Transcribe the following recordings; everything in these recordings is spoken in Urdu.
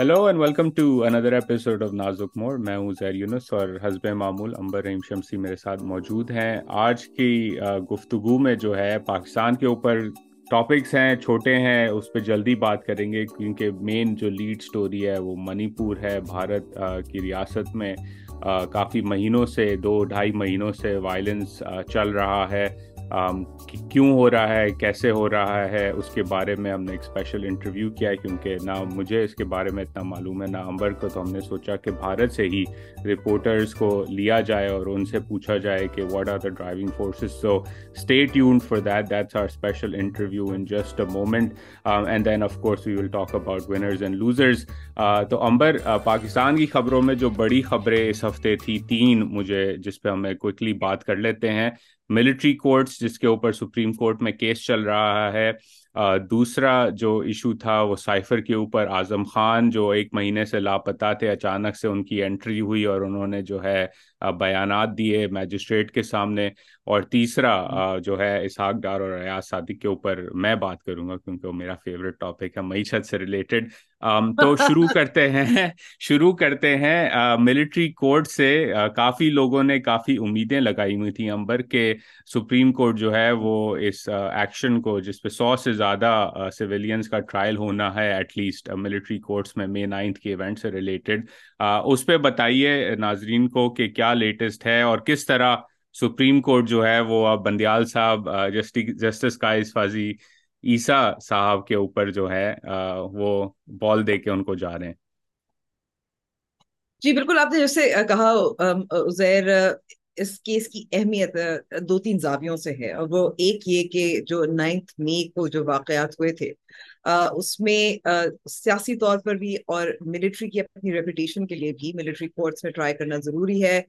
Hello and welcome to another episode of نازک مور میں ہوں زیر یونس اور حزب معمول امبر رحیم شمسی میرے ساتھ موجود ہیں آج کی گفتگو میں جو ہے پاکستان کے اوپر ٹاپکس ہیں چھوٹے ہیں اس پہ جلدی بات کریں گے کیونکہ مین جو لیڈ اسٹوری ہے وہ منی پور ہے بھارت کی ریاست میں کافی مہینوں سے دو ڈھائی مہینوں سے وائلنس چل رہا ہے کہ کیوں ہو رہا ہے کیسے ہو رہا ہے اس کے بارے میں ہم نے ایک اسپیشل انٹرویو کیا ہے کیونکہ نہ مجھے اس کے بارے میں اتنا معلوم ہے نہ امبر کو تو ہم نے سوچا کہ بھارت سے ہی رپورٹرس کو لیا جائے اور ان سے پوچھا جائے کہ what are the driving forces so stay tuned for that that's our special interview in just a moment and then of course we will talk about winners and losers تو امبر پاکستان کی خبروں میں جو بڑی خبریں اس ہفتے تھیں تین مجھے جس پہ ہمیں کوئکلی بات کر لیتے ہیں ملٹری کورٹس جس کے اوپر سپریم کورٹ میں کیس چل رہا ہے دوسرا جو ایشو تھا وہ سائفر کے اوپر آزم خان جو ایک مہینے سے لاپتہ تھے اچانک سے ان کی انٹری ہوئی اور انہوں نے جو ہے بیانات دیے میجسٹریٹ کے سامنے اور تیسرا جو ہے اسحاق ڈار اور ریاض صادق کے اوپر میں بات کروں گا کیونکہ وہ میرا فیوریٹ ٹاپک ہے معیشت سے ریلیٹڈ تو شروع کرتے ہیں شروع کرتے ہیں ملٹری کورٹ سے کافی لوگوں نے کافی امیدیں لگائی ہوئی تھیں امبر کہ سپریم کورٹ جو ہے وہ اس ایکشن کو جس پہ سو سے زیادہ سویلینس کا ٹرائل ہونا ہے ایٹ لیسٹ ملٹری کورٹس میں مے نائنتھ کے ایونٹ سے ریلیٹڈ اس پہ بتائیے ناظرین کو کہ کیا لیٹسٹ ہے اور کس طرح سپریم کورٹ جو ہے وہ اب بندیال صاحب جسٹس عیسیٰ صاحب کے اوپر جو ہے وہ بال دے کے ان کو جا رہے ہیں جی آپ نے جیسے کہا اس کیس کی اہمیت دو تین زاویوں سے ہے اور وہ ایک یہ کہ جو نائنتھ مے کو جو واقعات ہوئے تھے اس میں سیاسی طور پر بھی اور ملٹری کی اپنی ریپوٹیشن کے لیے بھی ملٹری کورٹس میں ٹرائی کرنا ضروری ہے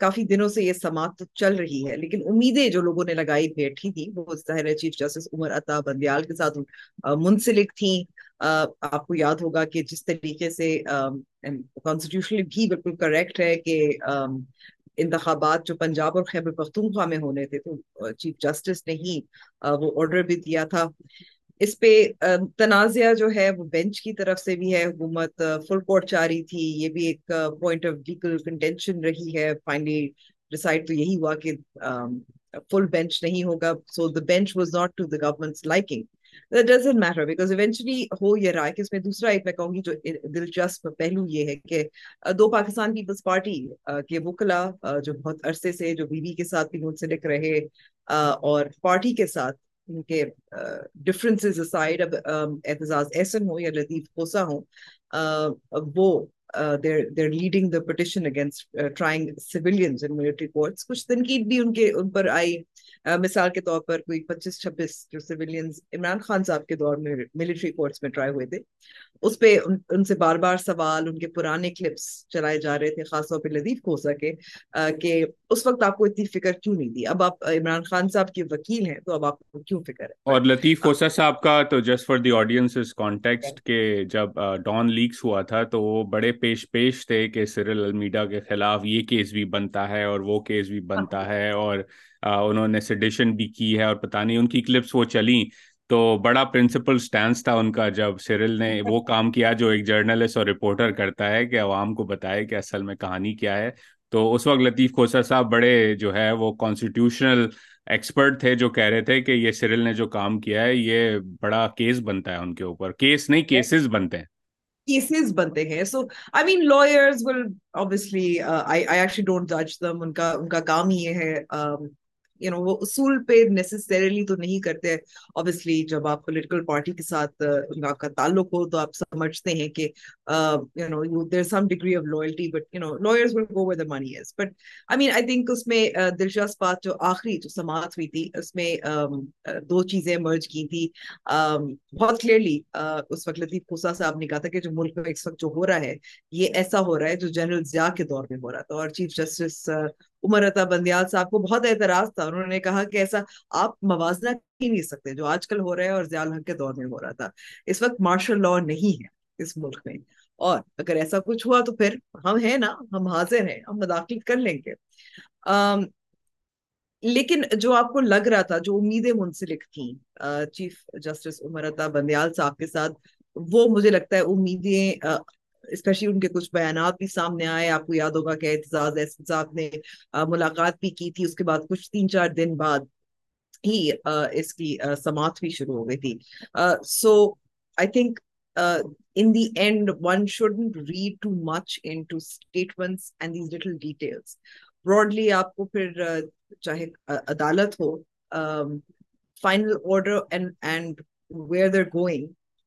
کافی دنوں سے یہ سماعت تو چل رہی ہے لیکن امیدیں جو لوگوں نے لگائی بیٹھی تھی وہ ہے چیف جسٹس عمر عطا بندیال کے ساتھ منسلک تھیں آپ کو یاد ہوگا کہ جس طریقے سے کانسٹیٹیوشنلی بھی بالکل کریکٹ ہے کہ انتخابات جو پنجاب اور خیبر پختونخوا میں ہونے تھے تو چیف جسٹس نے ہی وہ آرڈر بھی دیا تھا اس پہ تنازعہ جو ہے وہ بینچ کی طرف سے بھی ہے حکومت فل کورٹ چاہ رہی تھی یہ بھی ایک پوائنٹ آف لیگل کنٹینشن رہی ہے فائنلی ڈیسائڈ تو یہی ہوا کہ فل بینچ نہیں ہوگا so the bench was not to the government's liking doesn't matter because eventually ہو یہ رہا کہ اس میں دوسرا ایک میں کہوں گی جو دلچسپ پہلو یہ ہے کہ دو پاکستان پیپلز پارٹی کے وکلا جو بہت عرصے سے جو بی بی کے ساتھ بھی منسلک رہے اور پارٹی کے ساتھ ان کے ڈفرینسز اسائڈ اب اعتزاز احسن ہو یا لطیف ہوسا ہو وہ کچھ تنقید بھی ان کے ان پر آئی مثال کے طور پر کوئی پچیس چھبیس جو سویلینز عمران خان صاحب کے دور میں ملٹری کورٹس میں ٹرائی ہوئے تھے اس پہ ان, ان سے بار بار سوال ان کے پرانے کلپس چلائے جا رہے تھے خاص طور پہ لدیف کوسا کے کہ اس وقت آپ کو اتنی فکر کیوں نہیں دی اب آپ عمران خان صاحب کے وکیل ہیں تو اب آپ کو کیوں فکر ہے اور لطیف کوسا صاحب کا تو just for the audience context کے جب ڈان لیکس ہوا تھا تو وہ بڑے پیش پیش تھے کہ سرل المیڈا کے خلاف یہ کیس بھی بنتا ہے اور وہ کیس بھی بنتا ہے اور انہوں نے سیڈیشن بھی کی ہے اور پتا نہیں ان کی کلپس وہ چلیں تو بڑا پرنسپل سٹینس تھا ان کا جب سیرل نے وہ کام کیا جو ایک جرنلسٹ اور رپورٹر کرتا ہے کہ عوام کو بتائے کہ اصل میں کہانی کیا ہے تو اس وقت لطیف کھوسا صاحب بڑے جو ہے وہ کانسٹیٹیوشنل ایکسپرٹ تھے جو کہہ رہے تھے کہ یہ سیرل نے جو کام کیا ہے یہ بڑا کیس بنتا ہے ان کے اوپر کیس نہیں کیسز بنتے ہیں کیسز بنتے ہیں so I mean lawyers will obviously I actually don't جج دم ان کا ان کا کام یہ ہے یو نو وہ اصول پہ نیسسریلی تو نہیں کرتے آبیسلی جب آپ پولیٹیکل پارٹی کے ساتھ ان کا تعلق ہو تو آپ سمجھتے ہیں کہ you know you there some degree of loyalty but you know lawyers will go with money is but I mean I think اس میں دلچسپ بات جو آخری جو سماعت ہوئی تھی اس میں دو چیزیں مرج کی تھیں بہت کلیئرلی اس وقت لطیف خوسا صاحب نے کہا تھا کہ جو ملک میں اس وقت جو ہو رہا ہے یہ ایسا ہو رہا ہے جو جنرل ضیاء کے دور میں ہو رہا تھا اور چیف جسٹس عمر رتا بندیال صاحب کو بہت اعتراض تھا انہوں نے کہا کہ ایسا آپ موازنہ ہی نہیں سکتے جو آج کل ہو رہا ہے اور ضیاء الحق کے دور میں ہو رہا تھا اس وقت مارشل لا نہیں ہے اس ملک میں اور اگر ایسا کچھ ہوا تو پھر ہم ہیں نا ہم حاضر ہیں ہم مداخلت کر لیں گے آم, لیکن جو آپ کو لگ رہا تھا جو امیدیں منسلک تھیں چیف جسٹس عمر رتا بندیال صاحب کے ساتھ وہ مجھے لگتا ہے امیدیں اسپیشلی ان کے کچھ بیانات بھی سامنے آئے آپ کو یاد ہوگا کہ اعتزاز احتجاج نے ملاقات بھی کی تھی اس کے بعد کچھ تین چار دن بعد ہی اس کی سماعت بھی شروع ہو گئی تھی so I think in the end one and read too much and these little details broadly آپ کو پھر چاہے عدالت ہو فائنل آرڈر گوئنگ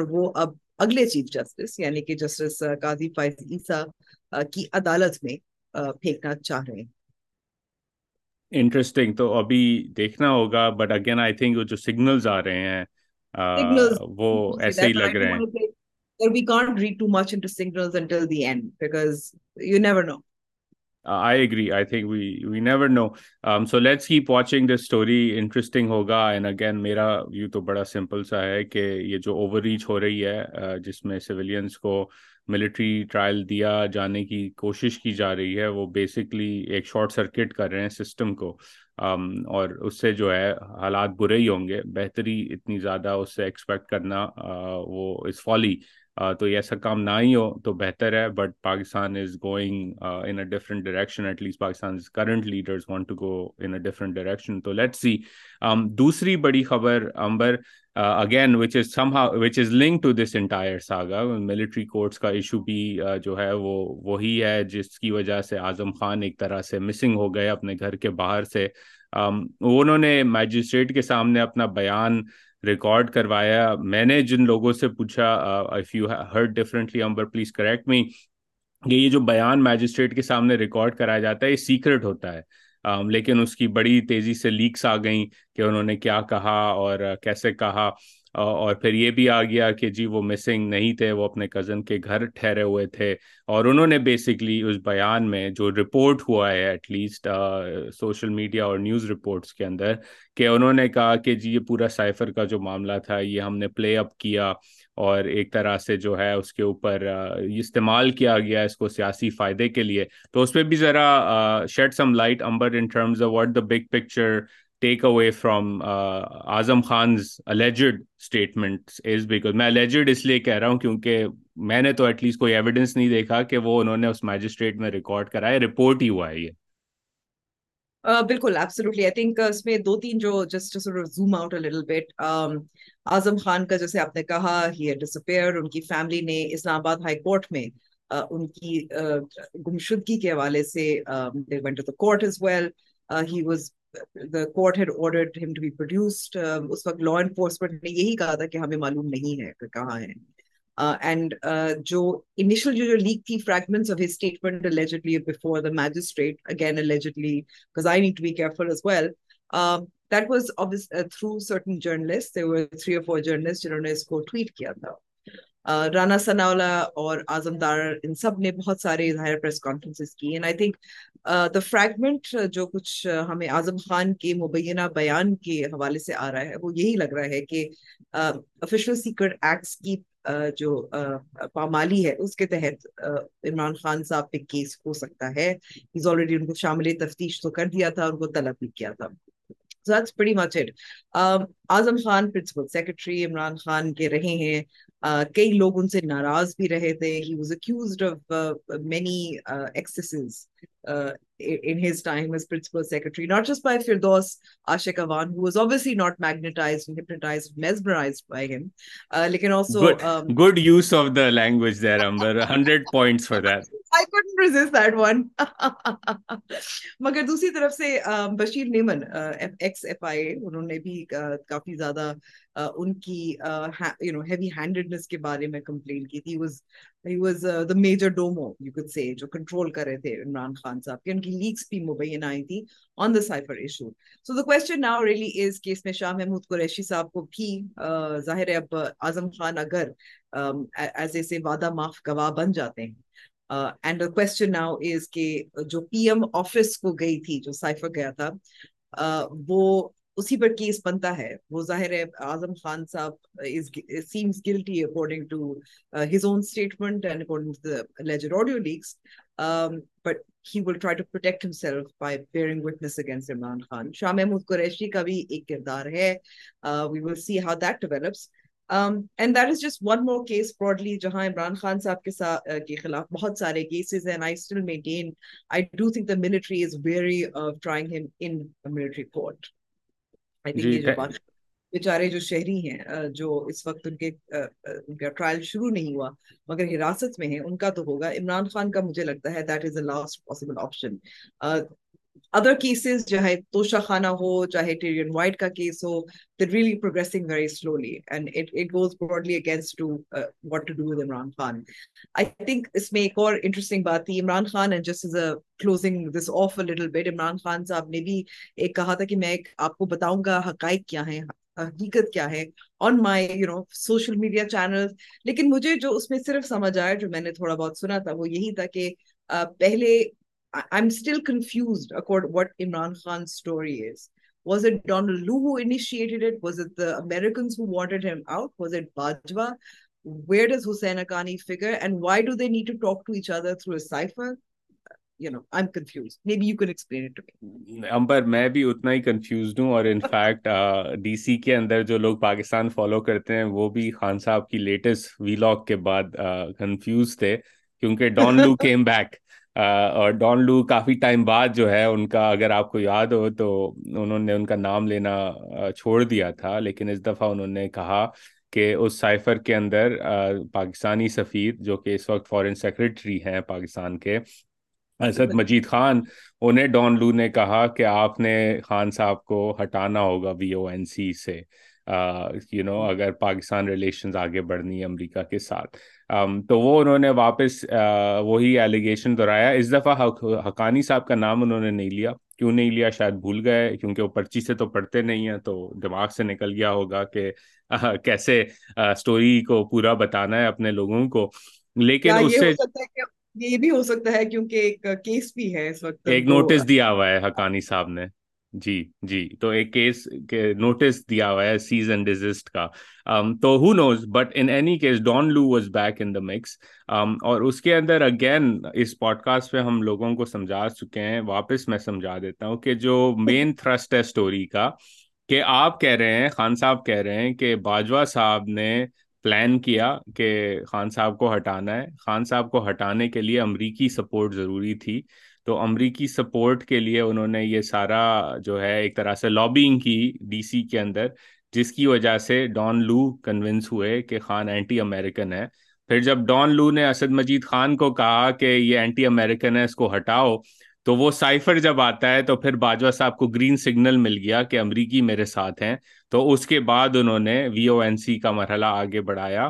وہ اب اگلے چیف جسٹس یعنی کہ جسٹسا کی ادالت میں پھینکنا چاہ رہے ہیں انٹرسٹنگ تو ابھی دیکھنا ہوگا بٹ اگین آئی تھنک یہ جو اوور ریچ ہو رہی ہے جس میں سیولینس کو ملٹری ٹرائل دیا جانے کی کوشش کی جا رہی ہے وہ بیسکلی ایک شارٹ سرکٹ کر رہے ہیں سسٹم کو اور اس سے جو ہے حالات برے ہی ہوں گے بہتری اتنی زیادہ اس سے ایکسپیکٹ کرنا وہ از فالی تو ایسا کام نہ ہی ہو تو بہتر ہے but Pakistan is going in a different direction at least Pakistan current leaders want to go in a different direction تو لیٹ سی دوسری بڑی خبر Amber again which is somehow which is link to this entire saga military courts کا ایشو بھی uh, جو ہے وہی ہے جس کی وجہ سے آزم خان ایک طرح سے مسنگ ہو گئے اپنے گھر کے باہر سے um, انہوں نے میجسٹریٹ کے سامنے اپنا بیان ریکارڈ کروایا میں نے جن لوگوں سے پوچھا ہر بر پلیز کریکٹ می کہ یہ جو بیان میجسٹریٹ کے سامنے ریکارڈ کرایا جاتا ہے یہ سیکرٹ ہوتا ہے لیکن اس کی بڑی تیزی سے لیکس آ گئیں کہ انہوں نے کیا کہا اور کیسے کہا اور پھر یہ بھی آ گیا کہ جی وہ مسنگ نہیں تھے وہ اپنے کزن کے گھر ٹھہرے ہوئے تھے اور انہوں نے بیسکلی اس بیان میں جو رپورٹ ہوا ہے ایٹ لیسٹ سوشل میڈیا اور نیوز رپورٹس کے اندر کہ انہوں نے کہا کہ جی یہ پورا سائفر کا جو معاملہ تھا یہ ہم نے پلے اپ کیا اور ایک طرح سے جو ہے اس کے اوپر استعمال کیا گیا اس کو سیاسی فائدے کے لیے تو اس پہ بھی ذرا shade some light Amber in terms of what the big picture take away from Azam Khan's alleged statement is because میں الیجڈ اس لیے کہہ رہا ہوں کیونکہ میں نے تو ایٹ لیسٹ کوئی ایویڈنس نہیں دیکھا کہ وہ انہوں نے اس میجسٹریٹ میں ریکارڈ کرایا رپورٹ ہی ہوا ہے یہ بالکل ایبسلوٹلی آئی تھنک اس میں دو تین جو just zoom out but Khan کا جیسے آپ نے کہا ڈسپیئر ان کی فیملی نے اسلام آباد ہائی کورٹ میں ان کی گمشدگی کے حوالے سے court is well he was اس وقت لا انفورسمنٹ نے یہی کہا تھا کہ ہمیں معلوم نہیں ہے کہاں ہے اینڈ جو جو انیشل لیک تھی fragments of his statement allegedly allegedly the magistrate again I need to be careful as well through certain journalist جنہوں نے بہت سارے مبینہ بیان کے حوالے سے آ رہا ہے وہ یہی لگ رہا ہے کہ جو پامالی ہے اس کے تحت عمران خان صاحب پہ کیس ہو سکتا ہے شامل تفتیش تو کر دیا تھا ان کو طلب بھی کیا تھا آزم خان پرنسپل سیکرٹری عمران خان کے رہے ہیں کئی لوگ ان سے ناراض بھی رہے تھے مگر دوسری طرف سے بشیر نیمنہ بھی کافی زیادہ ان ہیوی ہینڈ کے بارے میں کمپلین اس میں شاہ محمود قریشی صاحب کو کی ظاہر اب اعظم خان اگر ایز اے وعدہ معاف گواہ بن جاتے ہیں اینڈ کہ جو پی ایم آفس کو گئی تھی جو سائفر گیا تھا وہ اسی پر کیس بنتا ہے ہے ہے وہ ظاہر خان صاحب شاہ محمود قریشی کا بھی ایک کردار جہاں عمران خان صاحب کے خلاف بہت سارے جی، بیچارے جو شہری ہیں جو اس وقت ان کے ان کا ٹرائل شروع نہیں ہوا مگر حراست میں ہیں ان کا تو ہوگا عمران خان کا مجھے لگتا ہے that is a last possible option other cases چاہے توشا خانہ ہو چاہے ٹیرین وائٹ کا کیس ہو دیر really progressing very slowly and it goes broadly against to what to do Imran Khan I think اس میں ایک اور انٹرسٹنگ بات تھی Imran Khan and just as a closing this of a little bit Imran Khan صاحب نے بھی ایک کہا تھا کہ میں ایک آپ کو بتاؤں گا حقائق کیا ہیں حقیقت کیا ہے on my you know social media channel لیکن مجھے جو اس میں صرف سمجھ آیا جو میں نے تھوڑا بہت سنا تھا وہ یہی تھا کہ پہلے I'm still confused about what Imran Khan's story is. Was it Donald Lou who initiated it? Was it the Americans who wanted him out? Was it Bajwa? Where does Hussein Akani figure? And why do they need to talk to each other through a cipher? You know, I'm confused. Maybe you can explain it to me. امبر میں بھی اتنا ہی کنفیوزڈ ہوں اور انفیکٹ ڈی سی کے اندر جو لوگ پاکستان فالو کرتے ہیں وہ بھی خان صاحب کی لیٹسٹ وی لاگ کے بعد کنفیوز تھے کیونکہ ڈان لو کیم بیک اور ڈان لو کافی ٹائم بعد جو ہے ان کا اگر آپ کو یاد ہو تو انہوں نے ان کا نام لینا چھوڑ دیا تھا لیکن اس دفعہ انہوں نے کہا کہ اس سائفر کے اندر پاکستانی سفیر جو کہ اس وقت فورن سیکرٹری ہیں پاکستان کے اسد مجید خان انہیں ڈان لو نے کہا کہ آپ نے خان صاحب کو ہٹانا ہوگا وی او این سی سے یو نو اگر پاکستان ریلیشنز آگے بڑھنی امریکہ کے ساتھ تو وہ انہوں نے واپس وہی ایلیگیشن دہرایا اس دفعہ حقانی صاحب کا نام انہوں نے نہیں لیا کیوں نہیں لیا شاید بھول گئے کیونکہ وہ پرچی سے تو پڑھتے نہیں ہیں تو دماغ سے نکل گیا ہوگا کہ کیسے اسٹوری کو پورا بتانا ہے اپنے لوگوں کو لیکن اس سے یہ بھی ہو سکتا ہے کیونکہ ایک کیس بھی ہے اس وقت ایک نوٹس دیا ہوا ہے حقانی صاحب نے جی جی تو ایک کیس کے نوٹس دیا ہوا ہے سیزن ڈیزسٹ کا تو who knows but any case down love was back in the mix اور اس کے اندر اگین اس پوڈ کاسٹ پہ ہم لوگوں کو سمجھا چکے ہیں واپس میں سمجھا دیتا ہوں کہ جو مین تھرسٹ ہے اسٹوری کا کہ آپ کہہ رہے ہیں خان صاحب کہہ رہے ہیں کہ باجوہ صاحب نے پلان کیا کہ خان صاحب کو ہٹانا ہے خان صاحب کو ہٹانے کے لیے امریکی سپورٹ ضروری تھی تو امریکی سپورٹ کے لیے انہوں نے یہ سارا جو ہے ایک طرح سے لابینگ کی ڈی سی کے اندر جس کی وجہ سے ڈان لو کنونس ہوئے کہ خان اینٹی امریکن ہے پھر جب ڈان لو نے اسد مجید خان کو کہا کہ یہ اینٹی امریکن ہے اس کو ہٹاؤ تو وہ سائفر جب آتا ہے تو پھر باجوہ صاحب کو گرین سگنل مل گیا کہ امریکی میرے ساتھ ہیں تو اس کے بعد انہوں نے وی او این سی کا مرحلہ آگے بڑھایا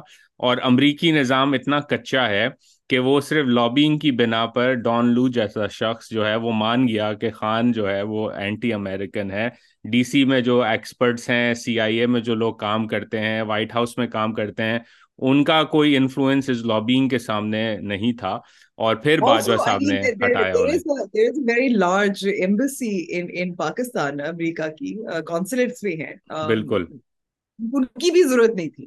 اور امریکی نظام اتنا کچا ہے کہ وہ صرف لابینگ کی بنا پر ڈان لو جیسا شخص جو ہے وہ مان گیا کہ خان جو ہے وہ اینٹی امریکن ہے ڈی سی میں جو ایکسپرٹس ہیں سی آئی اے میں جو لوگ کام کرتے ہیں وائٹ ہاؤس میں کام کرتے ہیں ان کا کوئی انفلوئنس اس لابینگ کے سامنے نہیں تھا اور پھر باجوہ صاحب نے ہٹائے لارج ایمبسی امریکہ کی uh, ہیں um, بالکل ان کی بھی ضرورت نہیں تھی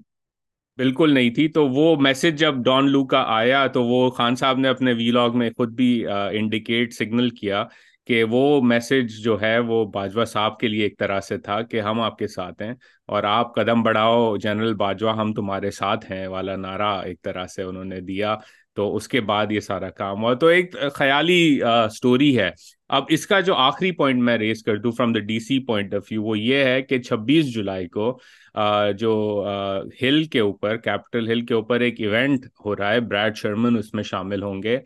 بالکل نہیں تھی تو وہ میسج جب ڈان لو کا آیا تو وہ خان صاحب نے اپنے وی لاگ میں خود بھی انڈیکیٹ سگنل کیا کہ وہ میسج جو ہے وہ باجوا صاحب کے لیے ایک طرح سے تھا کہ ہم آپ کے ساتھ ہیں اور آپ قدم بڑھاؤ جنرل باجوہ ہم تمہارے ساتھ ہیں والا نعرہ ایک طرح سے انہوں نے دیا تو اس کے بعد یہ سارا کام ہوا تو ایک خیالی سٹوری ہے اب اس کا جو آخری پوائنٹ میں ریز کر دوں from the D C point of view وہ یہ ہے کہ چھبیس جولائی کو جو ہل کے اوپر کیپٹل ہل کے اوپر ایک ایونٹ ہو رہا ہے بریڈ شرمن اس میں شامل ہوں گے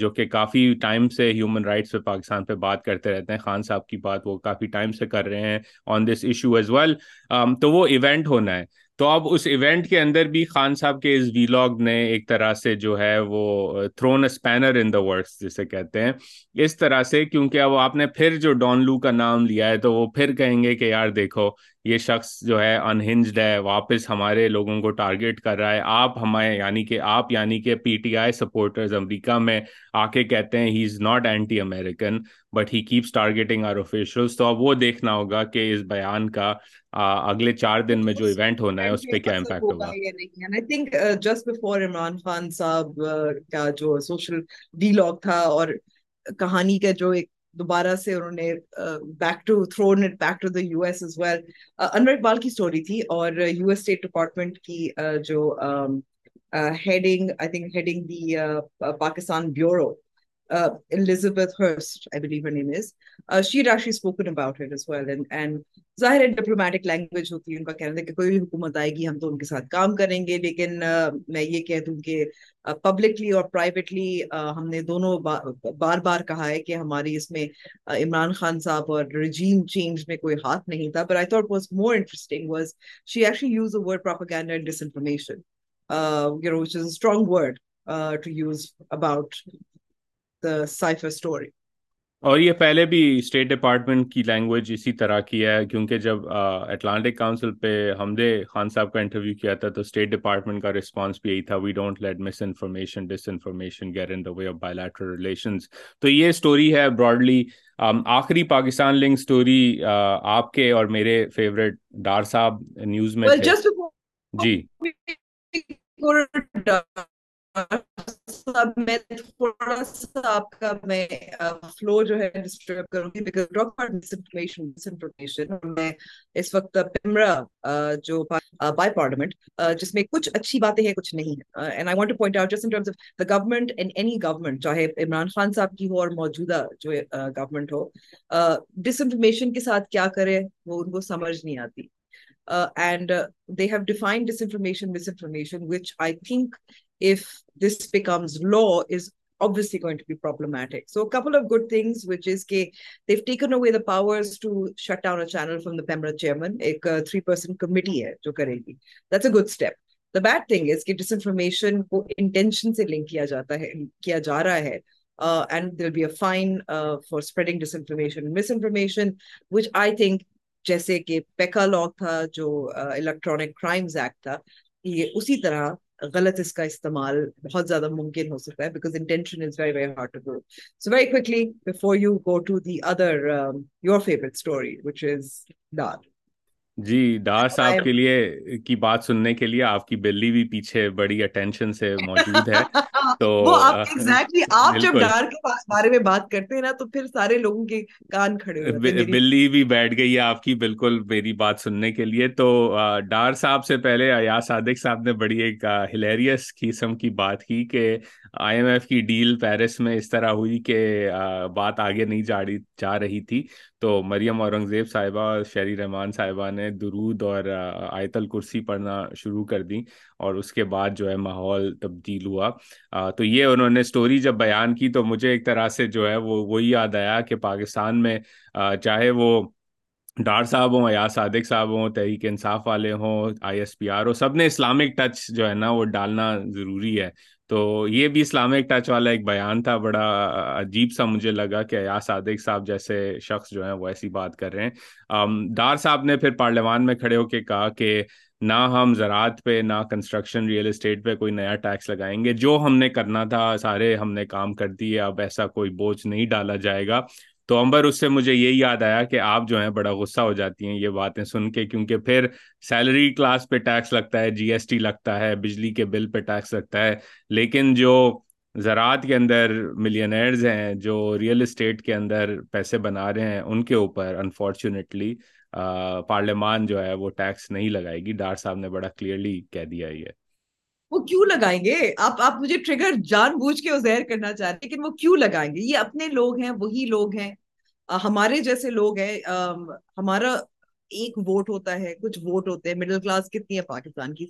جو کہ کافی ٹائم سے ہیومن رائٹس پہ پاکستان پہ بات کرتے رہتے ہیں خان صاحب کی بات وہ کافی ٹائم سے کر رہے ہیں on this issue as well تو وہ ایونٹ ہونا ہے تو اب اس ایونٹ کے اندر بھی خان صاحب کے اس ویلاگ نے ایک طرح سے جو ہے وہ تھرون اسپینر ان دا ورکس جسے کہتے ہیں اس طرح سے کیونکہ اب آپ نے پھر جو ڈون لو کا نام لیا ہے تو وہ پھر کہیں گے کہ یار دیکھو یہ شخص جو ہے انہنجڈ ہے واپس ہمارے لوگوں کو ٹارگیٹ کر رہا ہے آپ ہمارے یعنی کہ آپ یعنی کہ پی ٹی آئی سپورٹرز امریکہ میں آ کے کہتے ہیں he is not anti American but he keeps targeting our officials تو اب وہ دیکھنا ہوگا کہ اس بیان کا اگلے چار دن میں جو ایونٹ ہونا ہے اس پہ کیا امپیکٹ ہوگا I think just before Imran Khan صاحب uh، کا جو سوشل ڈی لاگ تھا اور کہانی کا جو ایک دوبارہ سے انہوں نے back to through to the U S as well Anwar Iqbal کی اسٹوری تھی اور یو ایس اسٹیٹ ڈپارٹمنٹ کی جو heading heading I think the Pakistan bureau uh, Uh, Elizabeth Hurst, I believe her name is. Uh, actually spoken about it as well. And and ظاہر ہے ہے ڈپلومیٹک لینگویج ہوتی ان کا کہنا تھا کہ کوئی بھی حکومت آئے گی ہم تو ان کے ساتھ کام کریں گے لیکن uh, میں یہ کہہ دوں کہ پبلکلی uh, اور پرائیویٹلی ہم نے دونوں بار بار کہا ہے کہ ہماری اس میں عمران خان صاحب اور رجیم چینج میں کوئی ہاتھ نہیں تھا but I thought was more interesting was she actually use use a word word and disinformation strong to about اور یہ پہلے بھی اسٹیٹ ڈپارٹمنٹ کی لینگویج اسی طرح کی ہے کیونکہ جب اٹلانٹک کاؤنسل پہ ہم نے خان صاحب کا انٹرویو کیا تھا تو اسٹیٹ ڈپارٹمنٹ کا رسپانس بھی یہی تھا we don't let misinformation disinformation in the way of bilateral relations تو یہ اسٹوری ہے براڈلی آخری پاکستان لنک اسٹوری آپ کے اور میرے فیوریٹ ڈار صاحب نیوز میں جی میں میں میں میں تھوڑا سا آپ کا فلو جو جو ہے ڈسٹرب کروں گی because mis miss information information اس وقت بائی پارلیمنٹ جس کچھ کچھ اچھی باتیں ہیں ہیں نہیں and I want to point out just in terms of the government and any government چاہے عمران خان صاحب کی ہو اور موجودہ جو گورنمنٹ ہو ڈس انفارمیشن کے ساتھ کیا کرے وہ ان کو سمجھ نہیں آتی and they have defined disinformation information mis which I think جو کرے گیٹس اٹ بیڈیشن کو انٹینشن سے لنک کیا جاتا ہے کیا جا رہا ہے جیسے کہ پیکالاک تھا جو الیکٹرانک کرائمز ایکٹ تھا یہ اسی طرح غلط اس کا استعمال بہت زیادہ ممکن ہو سکتا ہے because intention is very very hard to grow so very quickly before you go to the other your favourite story which is ڈال جی ڈار صاحب کے لیے کی بات سننے کے لیے آپ کی بلی بھی پیچھے بڑی اٹینشن سے موجود ہے تو کے بارے میں بات کرتے ہیں نا تو پھر سارے لوگوں کے کان کھڑے بلی بھی بیٹھ گئی ہے آپ کی بالکل میری بات سننے کے لیے تو ڈار صاحب سے پہلے صادق صاحب نے بڑی ایک ہلیریس قسم کی بات کی کہ آئی ایم ایف کی ڈیل پیرس میں اس طرح ہوئی کہ بات آگے نہیں جا رہی تھی تو مریم اورنگزیب صاحبہ اور شہری رحمان صاحبہ نے نے درود اور آیت الکرسی پڑھنا شروع کر دی اور اس کے بعد جو ہے ماحول تبدیل ہوا تو یہ انہوں نے سٹوری جب بیان کی تو مجھے ایک طرح سے جو ہے وہ وہی یاد آیا کہ پاکستان میں چاہے وہ ڈار صاحب ہوں یا صادق صاحب ہوں تحریک انصاف والے ہوں آئی ایس پی آر ہو سب نے اسلامک ٹچ جو ہے نا وہ ڈالنا ضروری ہے تو یہ بھی اسلامک ٹچ والا ایک بیان تھا بڑا عجیب سا مجھے لگا کہ ایاس صادق صاحب جیسے شخص جو ہیں وہ ایسی بات کر رہے ہیں دار صاحب نے پھر پارلیمان میں کھڑے ہو کے کہا کہ نہ ہم زراعت پہ نہ کنسٹرکشن ریئل اسٹیٹ پہ کوئی نیا ٹیکس لگائیں گے جو ہم نے کرنا تھا سارے ہم نے کام کر دیے اب ایسا کوئی بوجھ نہیں ڈالا جائے گا تو امبر اس سے مجھے یہ یاد آیا کہ آپ جو ہیں بڑا غصہ ہو جاتی ہیں یہ باتیں سن کے کیونکہ پھر سیلری کلاس پہ ٹیکس لگتا ہے جی ایس ٹی لگتا ہے بجلی کے بل پہ ٹیکس لگتا ہے لیکن جو زراعت کے اندر ملینئرز ہیں جو ریئل اسٹیٹ کے اندر پیسے بنا رہے ہیں ان کے اوپر انفارچونیٹلی پارلیمان جو ہے وہ ٹیکس نہیں لگائے گی ڈار صاحب نے بڑا کلیئرلی کہہ دیا یہ وہ کیوں لگائیں گے آپ آپ مجھے ٹریگر جان بوجھ کے زہر کرنا رہے ہیں لیکن وہ کیوں لگائیں گے یہ اپنے لوگ ہیں وہی لوگ ہیں ہمارے جیسے لوگ ہیں ہمارا ایک ووٹ ہوتا ہے کچھ ووٹ ہوتے ہیں مڈل کلاس کتنی ہے پاکستان کی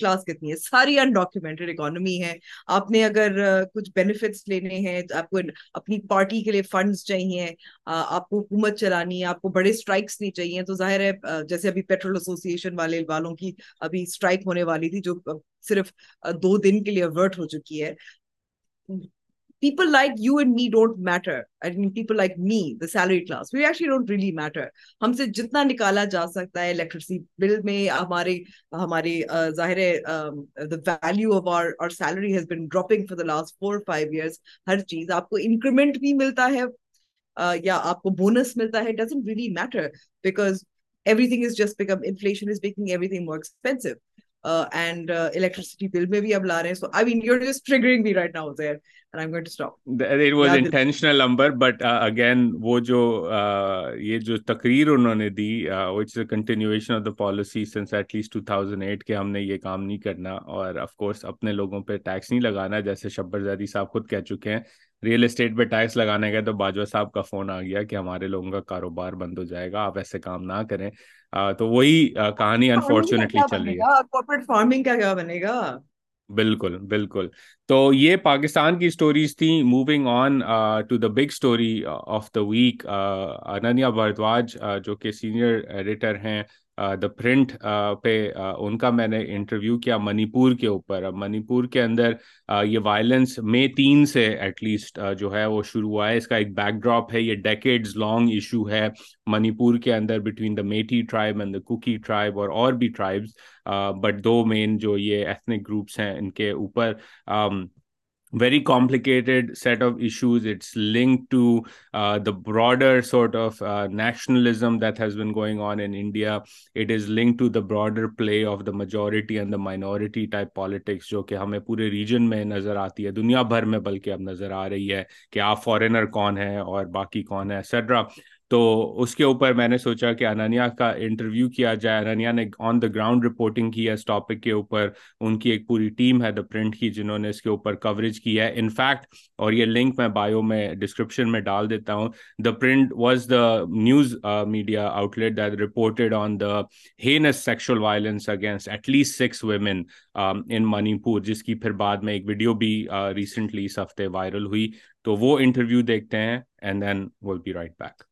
کلاس کتنی ہے ہے ساری اکانومی آپ نے اگر کچھ بینیفٹس لینے ہیں آپ کو اپنی پارٹی کے لیے فنڈس چاہیے آپ کو حکومت چلانی ہے آپ کو بڑے اسٹرائکس نہیں چاہیے تو ظاہر ہے جیسے ابھی پیٹرول ایسوسیشن والے والوں کی ابھی اسٹرائک ہونے والی تھی جو صرف دو دن کے لیے ورٹ ہو چکی ہے people like you and me don't matter like me داسلی ہم سے جتنا جا سکتا ہے الیکٹرسٹی بل میں ہمارے ہمارے لاسٹ فور فائیو ایئرس ہر چیز آپ کو انکریمنٹ بھی ملتا ہے یا آپ کو بونس ملتا ہے doesn't really matter because everything is جسٹمشنگ ہم نے یہ کام نہیں کرنا اور ٹیکس نہیں لگانا جیسے شبر زادی صاحب خود کہہ چکے ہیں ریئل اسٹیٹ پہ ٹیکس لگانے گئے تو باجوا صاحب کا فون آ گیا کہ ہمارے لوگوں کا کاروبار بند ہو جائے گا آپ ایسے کام نہ کریں تو وہی کہانی انفارچونیٹلی چل رہی ہے بالکل بالکل تو یہ پاکستان کی اسٹوریز تھیں moving on to the big story of the week Ananya Bhardwaj جو کہ سینئر ایڈیٹر ہیں دا uh, پرنٹ uh, پہ uh, ان کا میں نے انٹرویو کیا منی پور کے اوپر اب منی پور کے اندر یہ وائلنس مے تین سے ایٹ لیسٹ جو ہے وہ شروع ہوا ہے اس کا ایک بیک ڈراپ ہے یہ ڈیکیڈز لانگ ایشو ہے منی پور کے اندر between the Meitei tribe and the Kuki tribe اور اور بھی ٹرائبس بٹ دو مین جو یہ ایتھنک گروپس ہیں ان کے اوپر um, very complicated set of Todar sort of nationalism that has been going on India it is link to the broader play of the majority and the minority type politics جو کہ ہمیں پورے ریجن میں نظر آتی ہے دنیا بھر میں بلکہ اب نظر آ رہی ہے کہ آپ فارینر کون ہیں اور باقی کون ہے اکسٹرا تو اس کے اوپر میں نے سوچا کہ انانیا کا انٹرویو کیا جائے انانیا نے آن دا گراؤنڈ رپورٹنگ کی ہے اس ٹاپک کے اوپر ان کی ایک پوری ٹیم ہے دا پرنٹ کی جنہوں نے اس کے اوپر کوریج کی ہے ان فیکٹ اور یہ لنک میں بایو میں ڈسکرپشن میں ڈال دیتا ہوں the print was the news media outlet that reported on the heinous sexual violence against at least six women in Manipur جس کی پھر بعد میں ایک ویڈیو بھی ریسنٹلی uh, اس ہفتے وائرل ہوئی تو وہ انٹرویو دیکھتے ہیں and then will be right back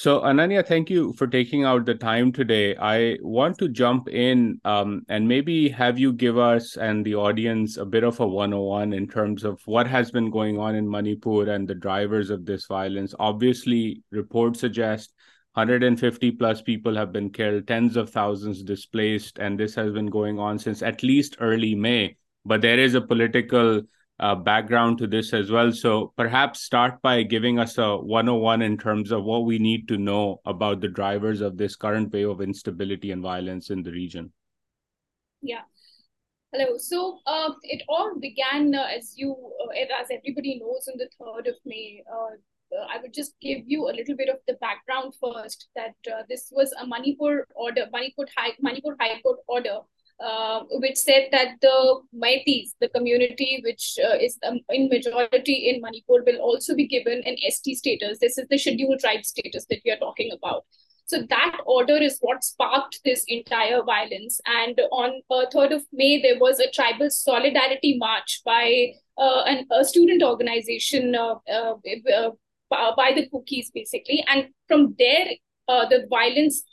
So Ananya, thank you for taking out the time today. I want to jump in um, and maybe have you give us and the audience a bit of a 101 in terms of what has been going on in Manipur and the drivers of this violence. Obviously, reports suggest 150 plus people have been killed, tens of thousands displaced, and this has been going on since at least early May. But there is a political uh, background to this as well. So perhaps start by giving us a 101 in terms of what we need to know about the drivers of this current wave of instability and violence in the region. Yeah. Hello. So uh, it all began, uh, as you, uh, as everybody knows, on the 3rd of May. Uh, I would just give you a little bit of the background first that uh, this was a Manipur order, Manipur High, Manipur High Court order, which set that the Meiteis the committees the scheduler violence may there was a tribal solidarity march by student organisation by the Kukis basically and from there violence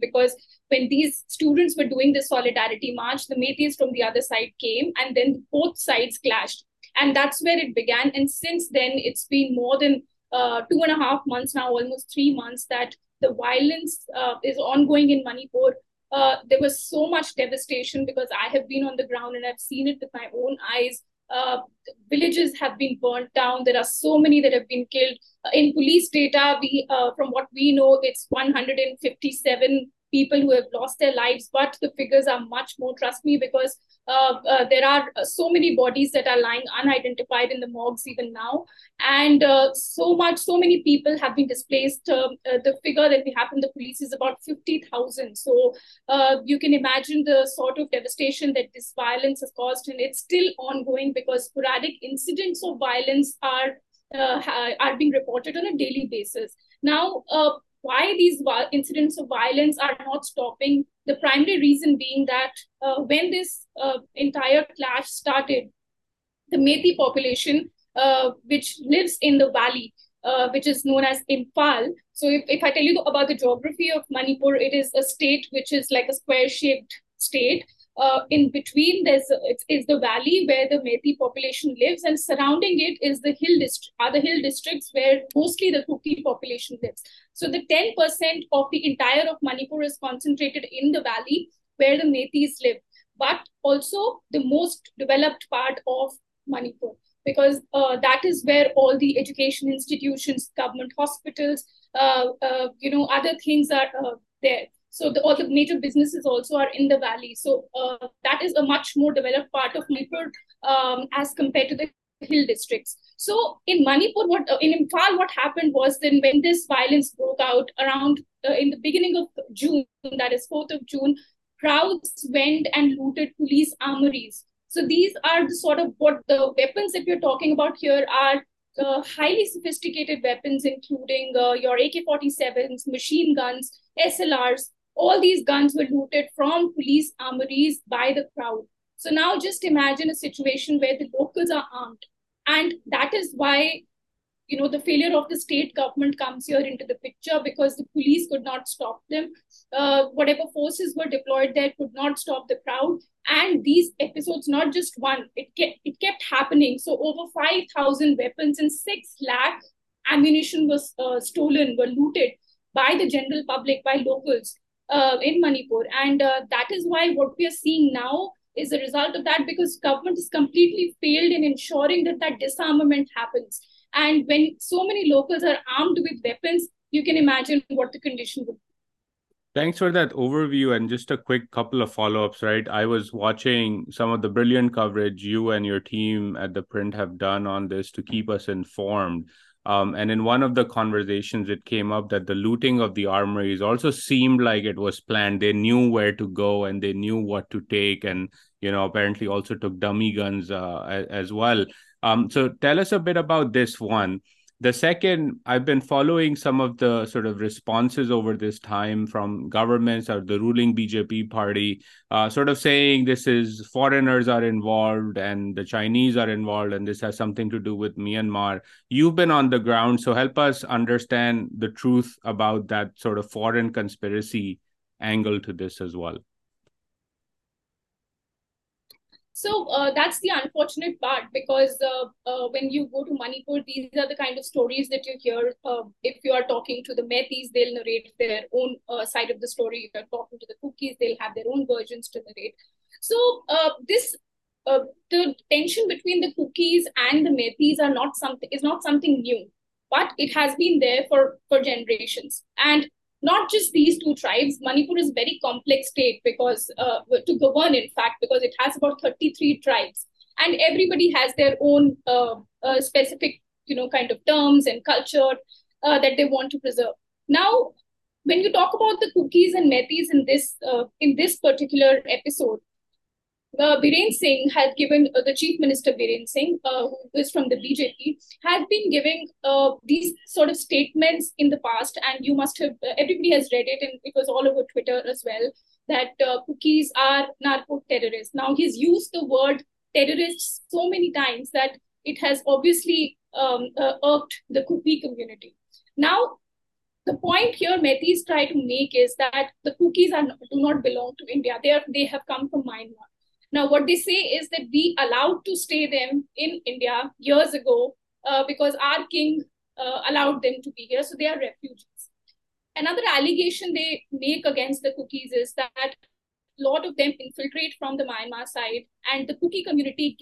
because when these students were doing this solidarity march, the Metis from the other side came and then both sides clashed. And that's where it began. And since then, it's been more than uh, two and a half months now, almost three months, that the violence uh, is ongoing in Manipur. Uh, there was so much devastation because I have been on the ground and I've seen it with my own eyes. Uh, villages have been burnt down. There are so many that have been killed. Uh, in police data, we, uh, from what we know, it's 157 peoples about so کیسٹینٹس ویسٹائر جفی of Manipur shaped state is the valley where the Meitei population lives and surrounding so the ٹینسٹر is concentrated in valley where the Meiteis live but also the most developed part of Manipur because that is where all the education government hospital things are the so major business valley so that is a much more develop part of Manipur as compare A K forty seven machine guns S L آرس failure by the public uh, in Manipur. And uh, that is why what we are seeing now is a result of that because government has completely failed in ensuring that that disarmament happens. And when so many locals are armed with weapons, you can imagine what the condition would be. Thanks for that overview. And just a quick couple of follow ups, right? I was watching some of the brilliant coverage you and your team at the print have done on this to keep us informed. Um, and in one of the conversations, it came up that the looting of the armories also seemed like it was planned. They knew where to go and they knew what to take, and, you know, apparently also took dummy guns uh, as well. Um, so tell us a bit about this one. The second, I've been following some of the sort of responses over this time from governments or the ruling BJP party, uh, sort of saying this is foreigners are involved and the Chinese are involved and this has something to do with Myanmar. You've been on the ground, so help us understand the truth about that sort of foreign conspiracy angle to this as well. So that's the unfortunate part because when you go to Manipur are the کائر own side of the have there own versions between the Kukis and the Meiteis are nothing is not something new but it has be for four generations and not just these two tribes. Manipur is a very complex state because uh, to govern, in fact, because it has about 33 tribes, and everybody has their own uh, uh, specific, kind of terms and culture that they want to preserve. Now, when you talk about the Kukis and Metis in this particular episode, uh, Biren Singh had given, uh, the Chief Minister Biren Singh, uh, who is from the BJP, had been giving these sort of statements in the past, and you must have, everybody has read it, and it was all over Twitter as well, that Kukies are narco-terrorists. Now, he's used the word terrorists so many times that it has obviously um, irked the Kuki community. Now, the point here Metis try to make is that the Kukies do not belong to India. They have come from Myanmar. What they Cs that be allowed to stays goes الاؤڈرسٹریٹ فرام دا ما side and داکی committee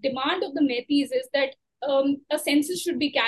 demand of the Meiteis should be کی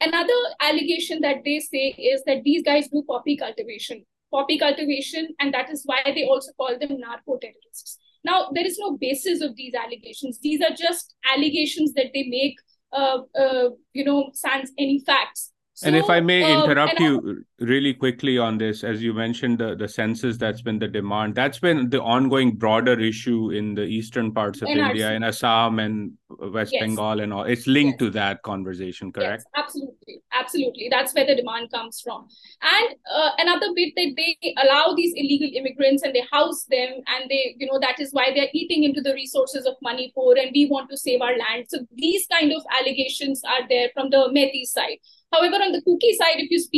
Another allegation that they say is that these guys do poppy cultivation. Poppy cultivation, and that is why they also call them narco terrorists. Now, there is no basis of these allegations. These are just allegations that they make, uh, uh, you know, sans any facts. So, and if I may um, interrupt you I, really quickly on this, as you mentioned, the, the census, that's been the demand. That's been the ongoing broader issue in the eastern parts of in India, in Assam and West yes. Bengal and all. It's linked yes. to that conversation, correct? Yes, absolutely. Absolutely. That's where the demand comes from. And uh, another bit that they allow these illegal immigrants and they house them. And they, you know, that is why they're eating into the resources of Manipur and we want to save our land. So these kind of allegations are there from the Methi side. Lewis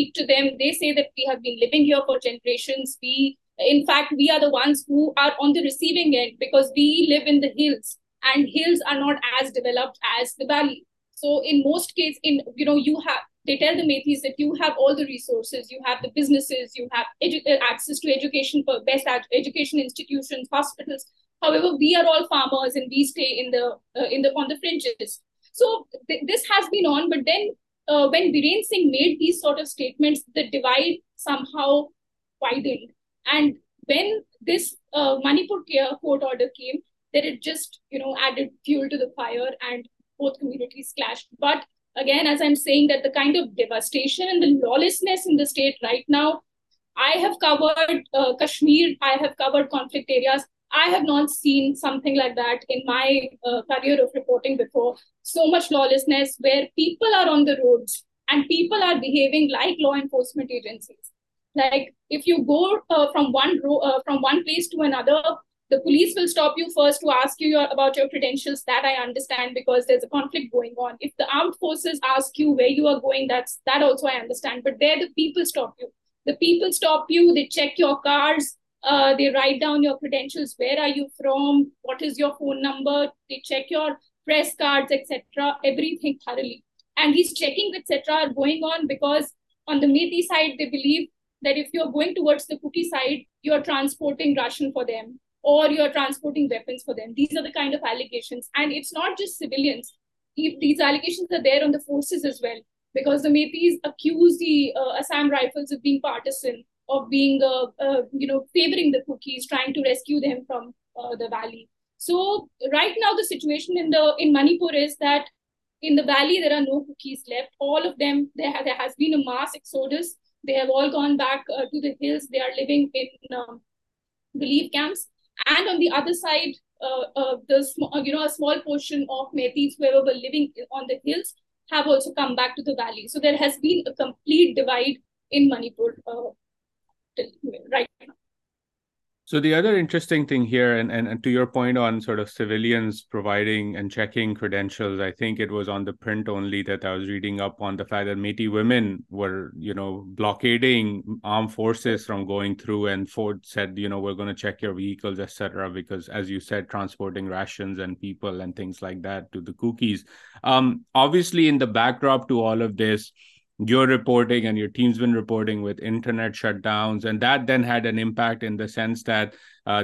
and hills are not as developed as the valley so انسٹو you have detail Meiteis that you have all sources you have داس to education we are all farms so this has been but then Singh made these sort of statement some hound ویس Manipur order came there it just fire but again as I سیئنگیشن آئی ہیلکٹ I have not seen something like that in my uh, career of reporting before. So much lawlessness where people are on the roads and people are behaving like law enforcement agencies. Like if you go uh, uh, from one place to another, the police will stop you first to ask you about your credentials. That I understand, because there's a conflict going on. If the armed forces ask you where you are going, that also I understand. But there the people stop you. The people stop you, they check your cars, the رائٹینش where are you from what is your phone number پرڈ etcetera everything and these checking on the me P side they believe that if you are going to ورڈسائڈ you are transporting ration for them or transporting weapons for them these آرنڈ آفگیشنس not just civilians فیورگیز to rescue them from the valley so right now داچویشن valley there are knock gone back to دالیو نوال پورشنگ to the valley so there has be complete divide in right now. So the other interesting thing here, and to your point on sort of civilians providing and checking credentials, I think it was on the print only that I was reading up on the fact that Métis women were, blockading armed forces from going through, and Ford said, we're going to check your vehicles, etc., because as you said, transporting rations and people and things like that to the Cookis. Um, obviously, in the backdrop to all of this, diverting shut down then had an impact انس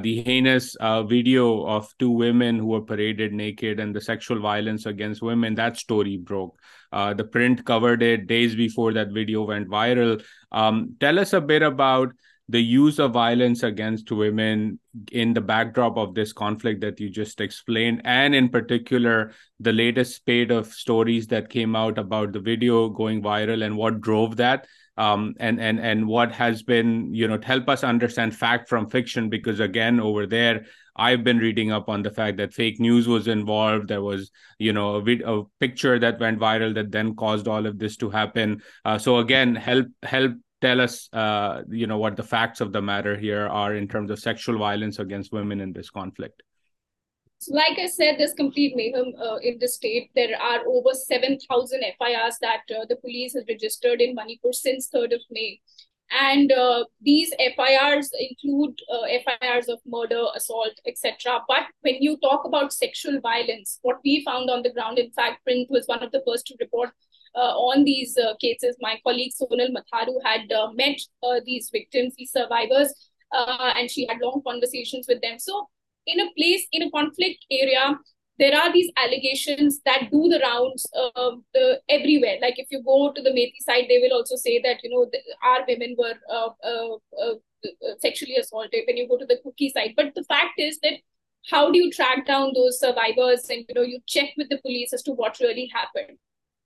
دینس video of two women naked and sexual وائلنسٹ women دوری broke the print covered days before then viral till S A بیر about the use of violence against women in the backdrop of this conflict that you just explained, and in particular, the latest spate of stories that came out about the video going viral and what drove that, um, and what has been, help us understand fact from fiction, because again, over there, I've been reading up on the fact that fake news was involved. There was, a picture that went viral that then caused all of this to happen. Uh, so again, help tell us uh, you know what the facts of the matter here are in terms of sexual violence against women in this conflict so like i said there's complete mayhem uh, in the state there are over 7000 firs that uh, the police has registered in manipur since 3rd of may and uh, these firs include uh, firs of murder assault etc but when you talk about sexual violence what we found on the ground in fact print was one of the first to report متاروڈ سیڈ لانگ سویاؤنڈ everywhere fact is that how do you track down those survivors police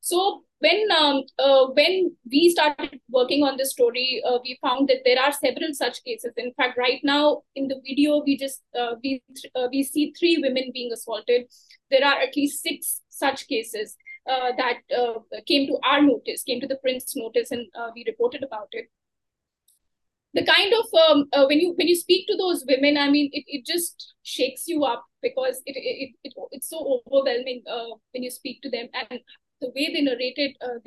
so ویٹار story we found that there savers انٹ right now video there are at least six are نوٹسپیک to those women I mean just shakes you اپکس when you speak to them and they told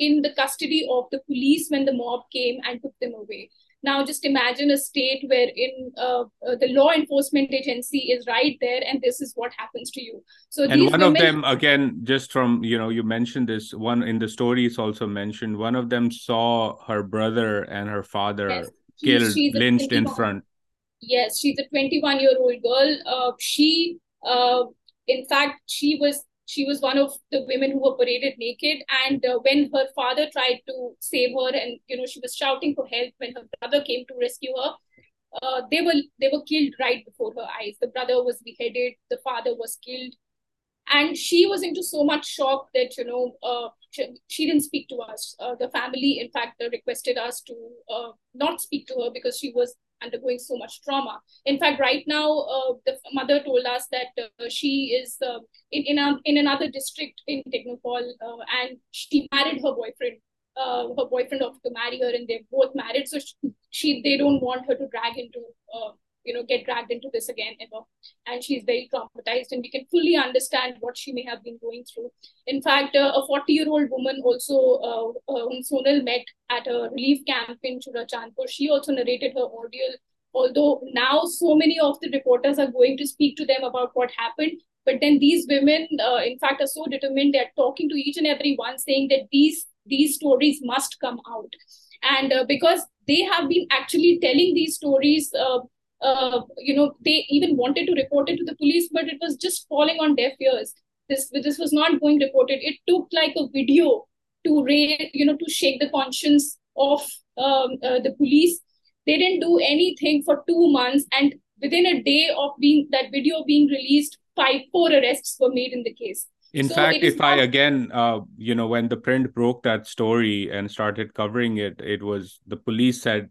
انسٹڈی of the police وینڈ the mob came and took way Now, just imagine a state where in uh, uh, the law enforcement agency is right there, and this is what happens to you. So, and one women... of them, again, just from you know, you mentioned this one in the story is also mentioned. One of them saw her brother and her father yes. killed, she, lynched in front. Yes, she's a 21 year old girl. Uh, she, uh, in fact, she was she was one آفڈ and when her father brother was بیڈر was and she was in shock ریکڈ not speak she was mother ٹولاز that شیزر district you know get dragged into this again ever and she's very traumatized and we can fully understand what she may have been going through in fact uh, a 40 year old woman also uh, uh, whom sonal met at a relief camp in churachandpur she also narrated her ordeal although now so many of the reporters are going to speak to them about what happened but then these women uh, in fact are so determined they're talking to each and every one saying that these these stories must come out and uh, because they have been actually telling these stories uh, you know, they even wanted to report it to the police, but it was just falling on deaf ears. This this was not going reported. It took like a video to raise, you know, to shake the conscience of um, uh, the police. They didn't do anything for two months, and within a day of being that video being released, five four arrests were made in the case. In so fact, if not- I again, uh, you know, when the print broke that story and started covering it, it was the police said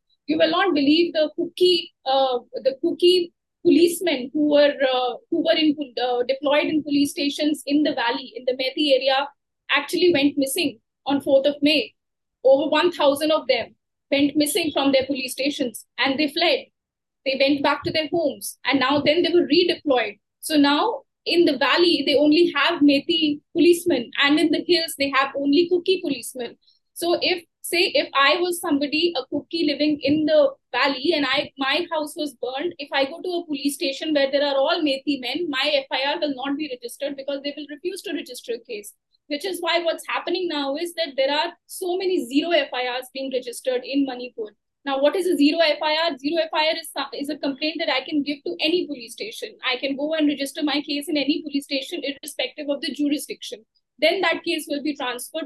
you will not believe the the police main deployed Meitei area vents one thousand of دینٹ missing from the police and the flood they went back to their homes and now then they و ریڈلوئڈ so now valley they only have Meitei police main and hills they he police main so what is a zero دئیو ٹو ایلیس I can go and registration then that case will be transfer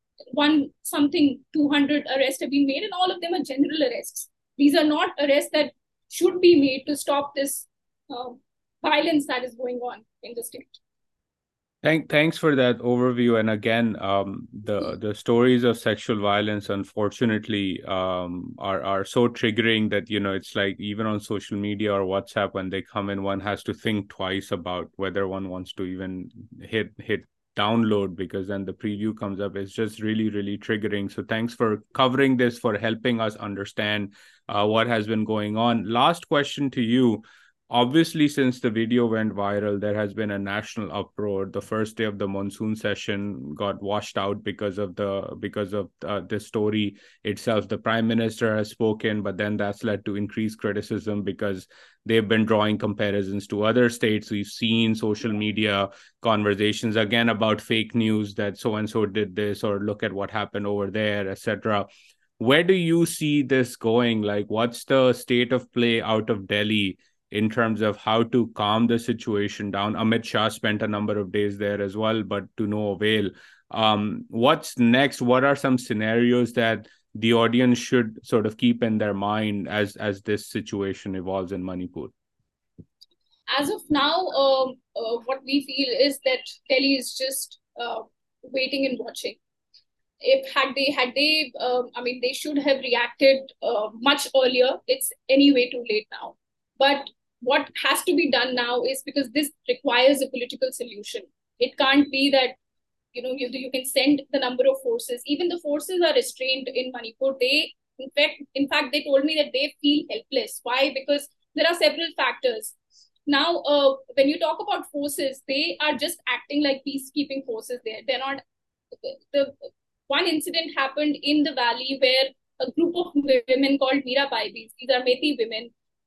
one something 200 arrests have been made and all of them are general arrests these are not arrests that should be made to stop this uh, violence that is going on in the state Thank, thanks for that overview and again um, the the stories of sexual violence unfortunately um, are are so triggering that you know it's like even on social media or whatsapp when they come in one has to think twice about whether one wants to even hit hit download, because then the preview comes up. It's just really, really triggering. So thanks for covering this, for helping us understand uh, what has been going on. Last question to you. Obviously since the video when viral there has been a national uproar the first day of the monsoon session got washed out of داز of this اسٹوریل prime minister ڈرائیگ comparisons to other social media conversations again about fake news look at واٹن over there ایسے where do you see this going like what's the state of play out of Delhi in terms of how to calm the situation down. Amit Shah spent a number of days there as well, but to no avail. Um, what's next? What are some scenarios that the audience should sort of keep in their mind as as this situation evolves in Manipur? As of now, uh, uh, what we feel is that Delhi is just uh, waiting and watching. If had they had they, um, I mean, they should have reacted uh, much earlier. It's anyway too late now. But what has to be ڈنکس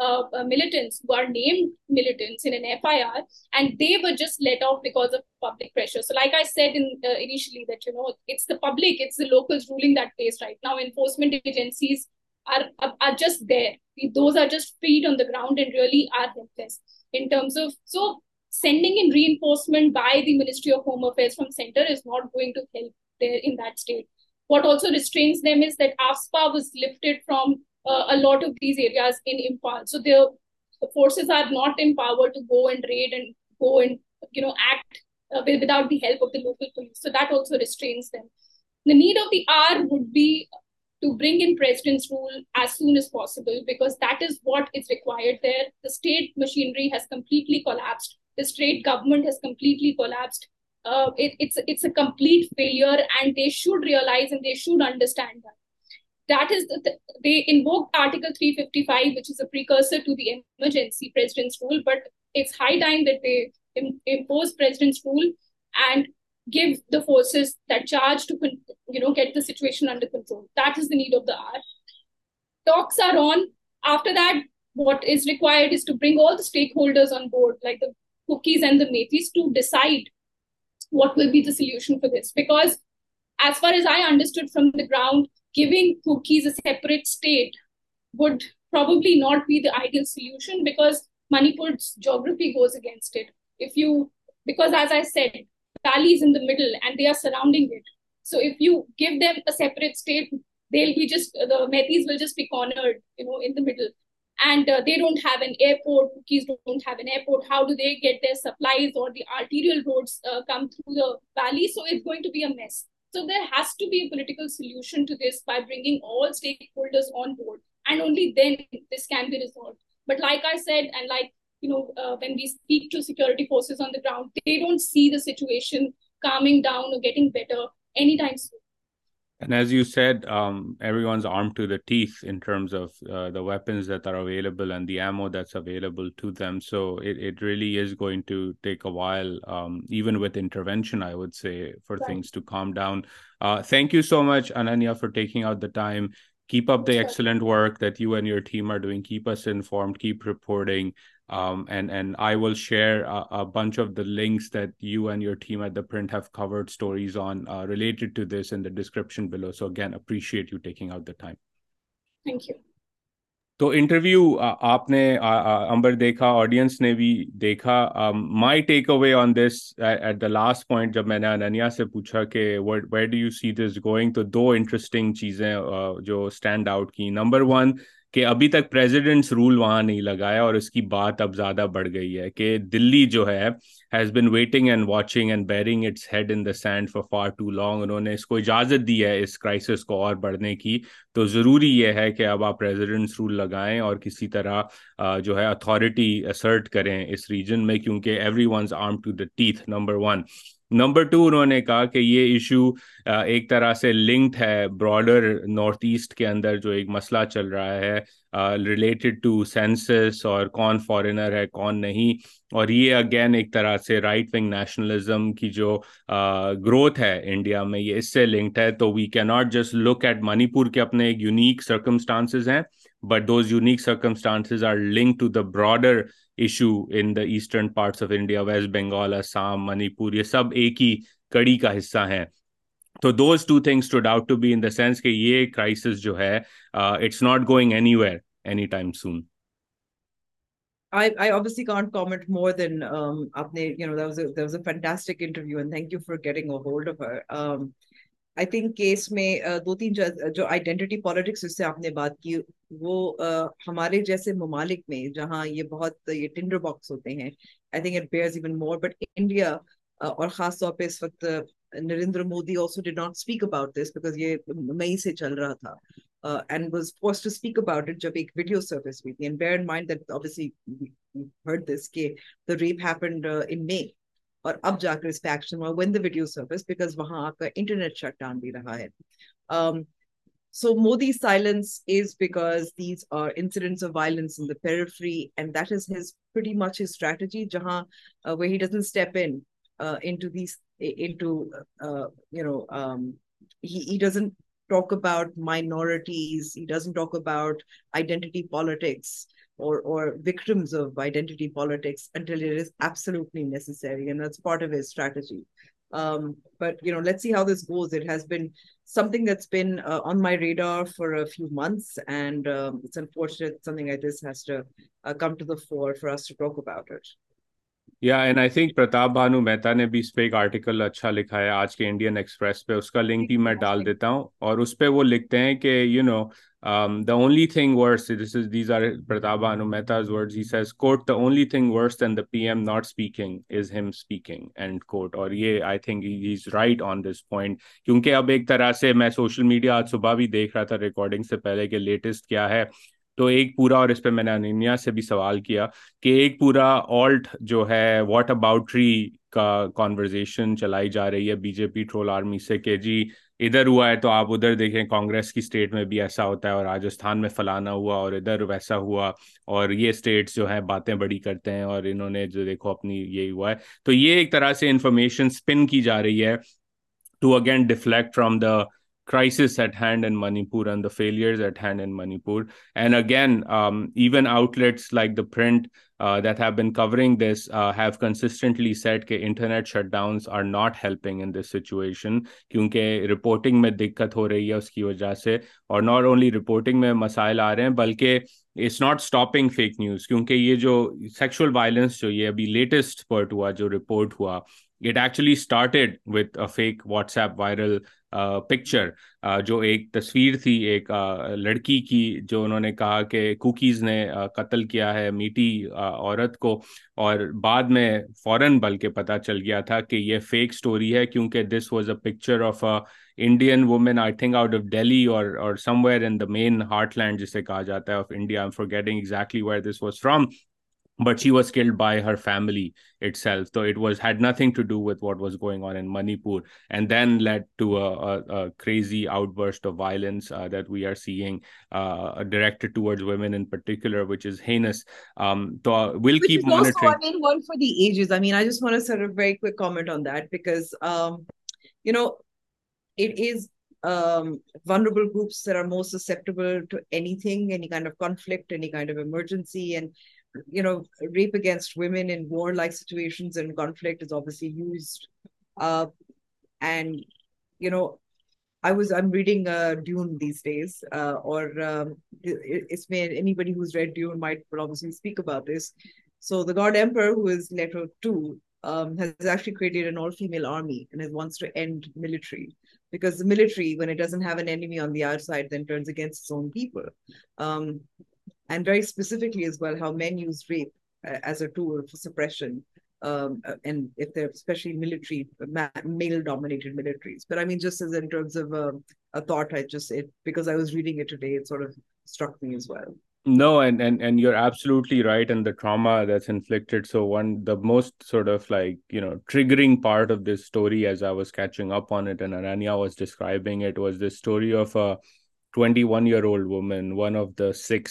uh, militants who are named militants in an FIR, and they were just let off because of public pressure. So, like I said in, uh, initially, that you know, it's the public, it's the locals ruling that place right now. Enforcement agencies are are, are just there; those are just feet on the ground and really are helpless in terms of so sending in reinforcement by the Ministry of Home Affairs from center is not going to help there in that state. What also restrains them is that AFSPA was lifted from lot آفزال need of the are we to برنگنس rule soon as possible because that is what required state machinery has completely collapsed state government has completely collapsed failure and they should realise and they should understand that this woke article orator that what require stake holders on بورڈیز what will be solution for this back as فارڈرسٹینڈ from the ground giving Kukis a separate state good probably not be the ideal solution because Manipur geography goes against it's as I said valleys in the middle and they are surrounding it so you give they be just Meiteis will just be cornered no in middle and they don't have an airport don't how do they get supplies اور so there has to be a political solution And as you said, um, everyone's armed to the teeth in terms of uh, the weapons that are available and the ammo that's available to them. So it really is going to take a while, um, even with intervention, I would say, for things to calm down. Uh, thank you so much, Ananya, for taking out the time. Keep up the excellent work that you and your team are doing. Keep us informed. Keep reporting. Um, and and and I will share a, a, bunch of the the the the links that you you you. your team at print have covered stories on uh, related to this in description below. So again, appreciate taking out time. Thank تو انٹرویو آپ نے دیکھا آڈینس نے بھی دیکھا my take away on this at the last point جب میں نے اننیا سے پوچھا کہ where do you see this going تو دو انٹرسٹنگ چیزیں جو اسٹینڈ آؤٹ کی نمبر ون کہ ابھی تک پریزیڈنٹس رول وہاں نہیں لگایا اور اس کی بات اب زیادہ بڑھ گئی ہے کہ دلی جو ہے has been waiting and watching and burying its head in the sand for for too long انہوں نے اس کو اجازت دی ہے اس کرائسس کو اور بڑھنے کی تو ضروری یہ ہے کہ اب آپ پریزیڈنٹس رول لگائیں اور کسی طرح جو ہے اتھارٹی اسرٹ کریں اس ریجن میں کیونکہ everyone's armed to the teeth number one number two انہوں نے کہا کہ یہ ایشو ایک طرح سے لنکڈ ہے براڈر نارتھ ایسٹ کے اندر جو ایک مسئلہ چل رہا ہے ریلیٹڈ ٹو سینسس اور کون فارنر ہے کون نہیں اور یہ اگین ایک طرح سے رائٹ ونگ نیشنلزم کی جو گروتھ ہے انڈیا میں یہ اس سے لنکڈ ہے تو وی کی not just look at Manipur کے اپنے ایک یونیک سرکمسٹانسز ہیں but those unique circumstances are link to the broader issue in the eastern parts of India waste Bengal Assam Manipur یہ سب ایک ہی کڑی کا حصہ ہیں تو those two two two things doubt be in the sense کہ یہ کرائسس جو ہے it's not going any anywhere time soon I think case میں دو تین جو آئیڈینٹی پالیٹکس جس سے آپ نے بات کی وہ ہمارے جیسے ممالک میں جہاں یہ بہت یہ ٹنڈر باکس ہوتے ہیں I think it bears even more but India اور خاص طور پہ اس وقت Narendra Modi also did not speak about this because یہ مئی سے چل رہا تھا and was forced to speak about it جب ایک ویڈیو سروس ہوئی تھی and bear in mind that obviously heard this کہ the rape happened in May اور اب جا کر اس پہ ایکشن ہوا when the video service because وہاں آ کر انٹرنیٹ شٹ ڈاؤن بھی رہا ہے so Modi silence is because these are incidents of violence in the periphery and that is his pretty much his strategy جہاں way he doesn't step in to these in to you know he doesn't talk about minorities he doesn't talk about identity politics or or victims of identity politics until it is absolutely necessary and that's part of his strategy um but you know let's see how this goes it has been something that's been uh, on my radar for a few months and um, it's unfortunate something like this has to uh, come to the fore for us to talk about it yeah and i think pratap bhanu mehta ne bhi spec article acha likha hai aaj ke indian express pe uska link bhi main dal deta hu aur us pe wo likhte hain ke you know only thing words this is these are پرتابا انومتاز has quote the only thing words and the P M not speaking is him speaking and quote اور یہ I think he is right on this point کیونکہ اب ایک طرح سے میں سوشل میڈیا آج صبح بھی دیکھ رہا تھا ریکارڈنگ سے پہلے کہ لیٹسٹ کیا ہے تو ایک پورا اور اس پہ میں نے انیمیا سے بھی سوال کیا کہ ایک پورا آلٹ جو ہے واٹ اباؤٹ ٹری کا کانورزیشن چلائی جا رہی ہے B J P troll army سے کہ جی ادھر ہوا ہے تو آپ ادھر دیکھیں کانگریس کی اسٹیٹ میں بھی ایسا ہوتا ہے اور راجستھان میں فلانا ہوا اور ادھر ویسا ہوا اور یہ اسٹیٹس جو ہیں باتیں بڑی کرتے ہیں اور انہوں نے جو دیکھو اپنی یہ ہوا ہے تو یہ ایک طرح سے انفارمیشن اسپن کی جا رہی ہے to again deflect from the crisis at hand in Manipur and the failure at hand in Manipur and again even outlets like the print that have been covering have consistently said کہ internet shut down are not helping in this situation کیونکہ رپورٹنگ میں دقت ہو رہی ہے اس کی وجہ سے اور ناٹ اونلی رپورٹنگ میں مسائل آ رہے ہیں بلکہ is not stopping fake news کیونکہ یہ جو سیکشل وائلنس جو یہ ابھی لیٹسٹ بٹ ہوا جو رپورٹ ہوا ایپ وائرل پکچر جو ایک تصویر تھی ایک لڑکی کی جو انہوں نے کہا کہ کوکیز نے قتل کیا ہے میٹھی عورت کو اور بعد میں فوراً بلکہ پتہ چل گیا تھا کہ یہ فیک اسٹوری ہے کیونکہ this was a picture of Indian women I think out of Delhi اور اور somewhere in the main heartland جسے کہا جاتا ہے of India getting exactly where this was from but she was killed by her family itself تو it was had nothing to do with what was going on in Manipur and then late to crazy outburst of violence that we are seeing direct toward women in particular which is hence تو well keep monitoring vulnerable groups are more susceptible to anything any kind of conflict any kind of emergency and you know, rape against women in warlike situations and conflict is obviously used. Uh, and you know, I was I'm reading uh, Dune these days, uh, or um, it, it's made anybody who's read Dune might obviously speak about this. So the God Emperor, who is Leto two, um, has actually created an all female army and it wants to end military. Because the military, when it doesn't have an enemy on the outside, then turns against its own people. Um, and very specifically as well how men use rape uh, as a tool for suppression um, and if they're especially military male dominated militaries but I mean just as in terms of uh, a thought I just it because I was reading it today it sort of struck me as well no and and and you're absolutely right and the trauma that's inflicted so one the most sort of like you know triggering part of this story as I was catching up on it and Aranya was describing it was this story of a uh, 21-year-old woman, one of the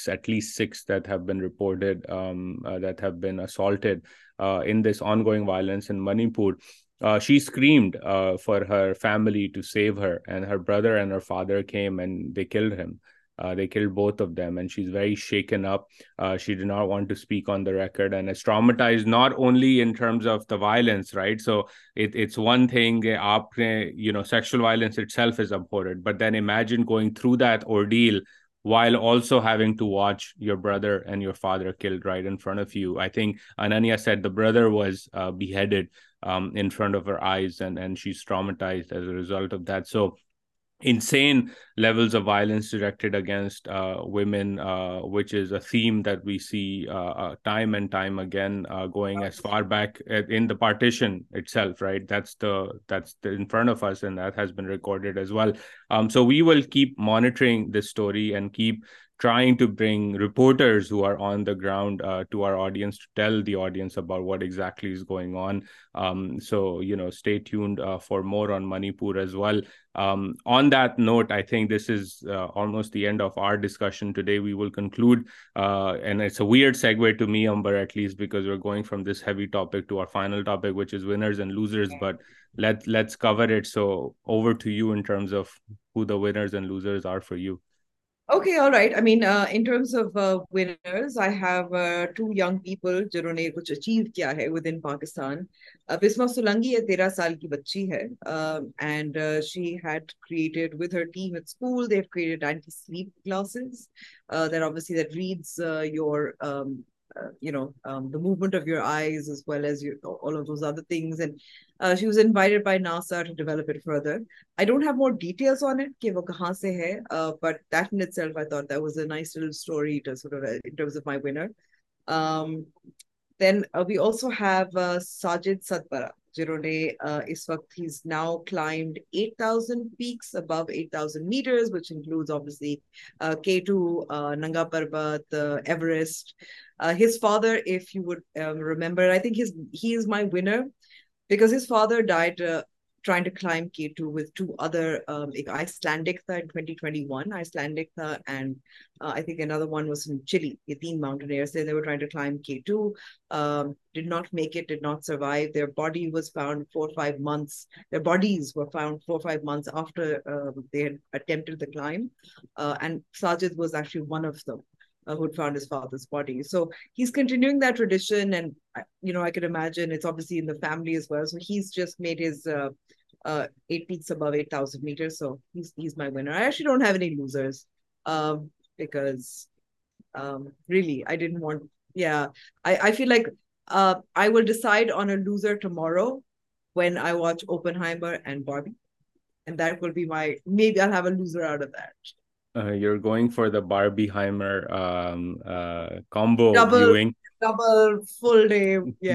at least six that have been reported um, uh, that have been assaulted uh, in this ongoing violence in Manipur. Uh, she screamed for her family to save her, and her brother and her father came and they killed him. Uh, they killed both of them, and she's very shaken up. Uh, she did not want to speak on the record, and is traumatized not only in terms of the violence, right? So it's one thing, eh, sexual violence itself is abhorrent, but then imagine going through that ordeal while also having to watch your brother and your father killed right in front of you. I think Ananya said the brother was uh, beheaded um, in front of her eyes, and she's traumatized as a result of that. So insane levels of violence directed against uh, women, uh, which is a theme that we see uh, time and time again, going as far back in the partition itself, right? That's in front of us, and that has been recorded as well. Um, so we will keep monitoring this story and keep trying to bring reporters who are on the ground uh, to our audience to tell the audience about what exactly is going on. Um, so, stay tuned uh, for more on Manipur as well. Um, on that note, I think this is uh, almost the end of our discussion today. We will conclude, and it's a weird segue to me, Amber, at least, because we're going from this heavy topic to our final topic, which is winners and losers, but let's cover it. So over to you in terms of who the winners and losers are for you. Pakistan Bisma Solangi تیرہ سال کی بچی ہے موومینٹ آف یو آئیزر وہ کہاں سے Nanga Parbat Everest his father trying to climb K2 with two other um, like Icelandic in 2021, Icelandic and uh, I think another one was in Chile, the mountaineers there, they were trying to climb K2, um, did not make it, did not survive. Their body was found four or five months, their bodies were found four or five months after uh, they had attempted the climb. Uh, and Sajid was actually one of them. سوز کنٹینیو دنوینڈ مورو when I watch open you are going for the بار بائم کمبوگل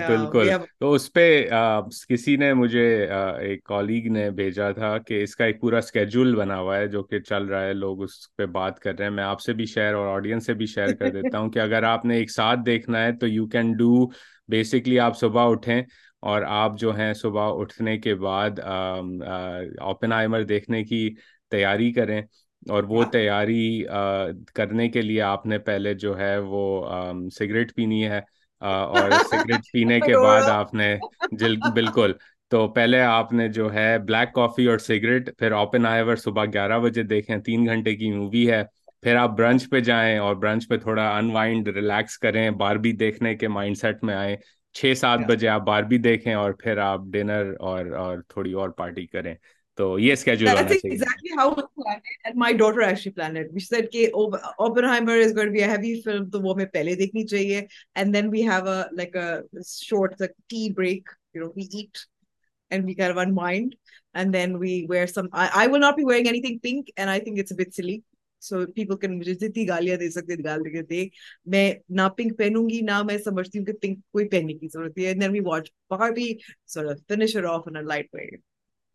بالکل تو اس پہ کسی نے مجھے ایک کالیگ نے بھیجا تھا کہ اس کا ایک پورا سکیڈول بنا ہوا ہے جو کہ چل رہا ہے لوگ اس پہ بات کر رہے ہیں میں آپ سے بھی شیئر اور آڈینس سے بھی شیئر کر دیتا ہوں کہ اگر آپ نے ایک ساتھ دیکھنا ہے تو یو کین ڈو بیسکلی آپ صبح اٹھیں اور آپ جو ہیں صبح اٹھنے کے بعد اوپن آئمر دیکھنے کی تیاری کریں اور وہ ہاں۔ تیاری کرنے کے لیے آپ نے پہلے جو ہے وہ سگریٹ پینی ہے اور سگریٹ پینے کے بعد آپ نے بالکل تو پہلے آپ نے جو ہے بلیک کافی اور سگریٹ پھر اوپن آئیور صبح گیارہ بجے دیکھیں تین گھنٹے کی مووی ہے پھر آپ برنچ پہ جائیں اور برنچ پہ تھوڑا انوائنڈ ریلیکس کریں بھی دیکھنے کے مائنڈ سیٹ میں آئیں چھ سات ہاں۔ بجے آپ بار بھی دیکھیں اور پھر آپ ڈنر اور اور تھوڑی اور پارٹی کریں تو تو یہ ہونا چاہیے چاہیے کہ وہ ہمیں پہلے دیکھنی کین سو پیپل مجھے جتنی گالیاں دے سکتے گال دے دے میں نہ پنک پہنوں گی نہ میں سمجھتی ہوں کہ پنک کوئی پہننے کی ضرورت ہے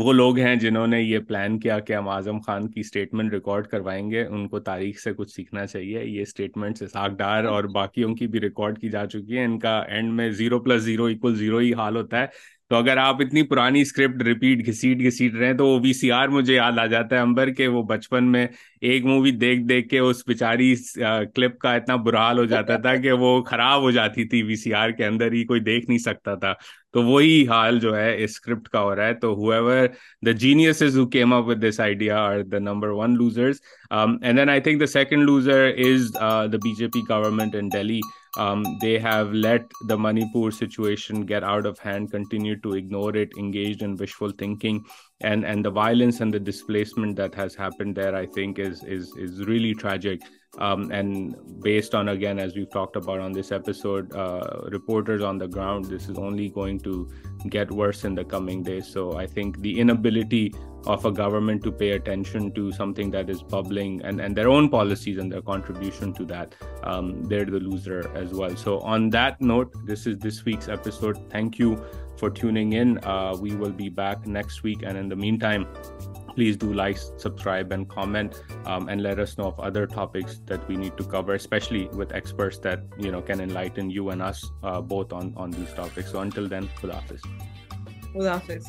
وہ لوگ ہیں جنہوں نے یہ پلان کیا کہ ہم اعظم خان کی اسٹیٹمنٹ ریکارڈ کروائیں گے ان کو تاریخ سے کچھ سیکھنا چاہیے یہ اسحاق ڈار اور باقیوں کی بھی ریکارڈ کی جا چکی ہے ان کا اینڈ میں zero plus zero equal zero ہی حال ہوتا ہے تو اگر آپ اتنی پرانی اسکرپٹ ریپیٹ گھسیٹ گھسیٹ رہے ہیں تو وہ وی سی آر مجھے یاد آ جاتا ہے امبر کہ وہ بچپن میں ایک مووی دیکھ دیکھ کے اس بیچاری کلپ کا اتنا برا حال ہو جاتا تھا کہ وہ خراب ہو جاتی تھی وی سی آر کے اندر ہی کوئی دیکھ نہیں سکتا تھا تو وہی حال جو ہے اسکرپٹ کا ہو رہا ہے تو whoever the is who came up with this idea are the number one losers and then I think the second loser is the B J P government in Delhi Um, they have let the Manipur situation get out of hand, continued to ignore it, engaged in wishful thinking, and the violence and the displacement that has happened there, I think is really tragic. Um, and based on, again, as we've talked about on this episode, uh, reporters on the ground, this is only going to get worse in the coming days. So I think the inability of a government to pay attention to something that is bubbling and their own policies and their contribution to that, um, they're the loser as well. So on that note, this is this week's episode. Thank you for tuning in. Uh, we will be back next week. And in the meantime, please do like, subscribe, and comment, um, and let us know of other topics that we need to cover, especially with experts that, can enlighten you and us uh, both on these topics. So until then, Khuda Hafiz.